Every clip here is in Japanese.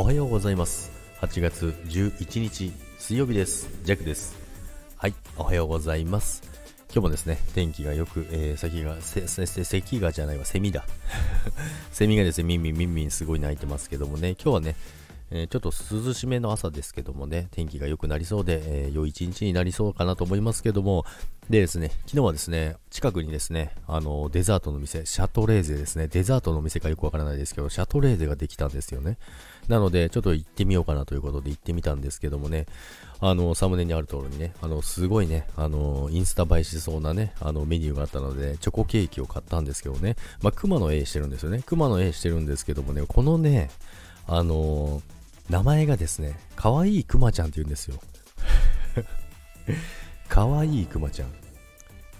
おはようございます。8月11日水曜日です。ジャックです。はいおはようございます。今日もですね天気がよく、えー、先がせせせ咳がじゃないわセミだ。セミがですねミンミンミンミンすごい鳴いてますけどもね。今日はねえー、ちょっと涼しめの朝ですけどもね、天気が良くなりそうで、えー、良い一日になりそうかなと思いますけども、でですね、昨日はですね、近くにですね、あの、デザートの店、シャトレーゼですね、デザートの店かよくわからないですけど、シャトレーゼができたんですよね。なので、ちょっと行ってみようかなということで行ってみたんですけどもね、あの、サムネにある通りにね、あの、すごいね、あの、インスタ映えしそうなね、あの、メニューがあったので、チョコケーキを買ったんですけどね、まあ、熊の絵してるんですよね。熊の絵してるんですけどもね、このね、あの名前がですね、かわいいくまちゃんって言うんですよ。かわいいくまちゃん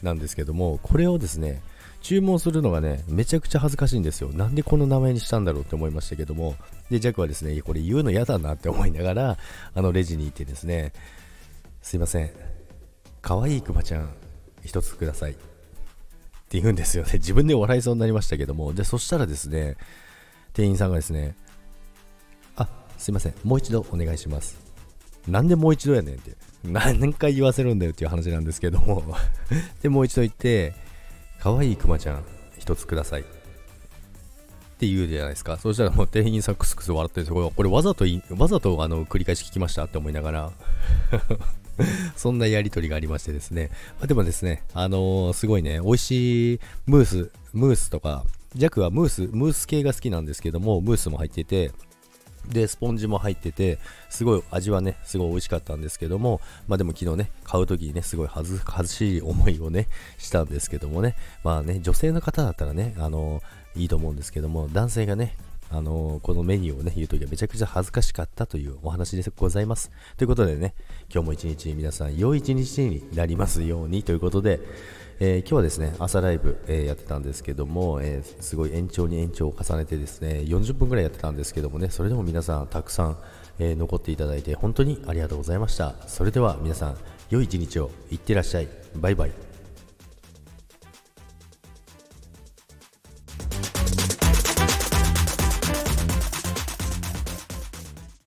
なんですけども、これをですね、注文するのがね、めちゃくちゃ恥ずかしいんですよ。なんでこの名前にしたんだろうって思いましたけども、で、ジャックはですね、これ言うの嫌だなって思いながら、あのレジに行ってですね、すいません、かわいいくまちゃん、一つください。って言うんですよね。自分で笑いそうになりましたけども、で、そしたらですね、店員さんがですね、すいません、もう一度お願いします。なんでもう一度やねんって、何回言わせるんだよっていう話なんですけども で、もう一度言って、かわいいクマちゃん、一つください。って言うじゃないですか。そしたらもう店員さんクスクス笑ってるんですよ。これわざとわざとあの繰り返し聞きましたって思いながら そんなやりとりがありましてですね。まあ、でもですね、あのー、すごいね、美味しいムース、ムースとか、ジャックはムース、ムース系が好きなんですけども、ムースも入ってて、で、スポンジも入ってて、すごい味はね、すごい美味しかったんですけども、まあでも昨日ね、買う時にね、すごい恥ずかしい思いをね、したんですけどもね、まあね、女性の方だったらね、あのいいと思うんですけども、男性がね、あのこのメニューをね、言うときはめちゃくちゃ恥ずかしかったというお話でございます。ということでね、今日も一日皆さん良い一日になりますようにということで、えー、今日はですね朝ライブ、えー、やってたんですけども、えー、すごい延長に延長を重ねてですね40分ぐらいやってたんですけどもねそれでも皆さんたくさん、え残っていただいて本当にありがとうございました。それでは皆さん良い一日をいってらっしゃい。バイバイ。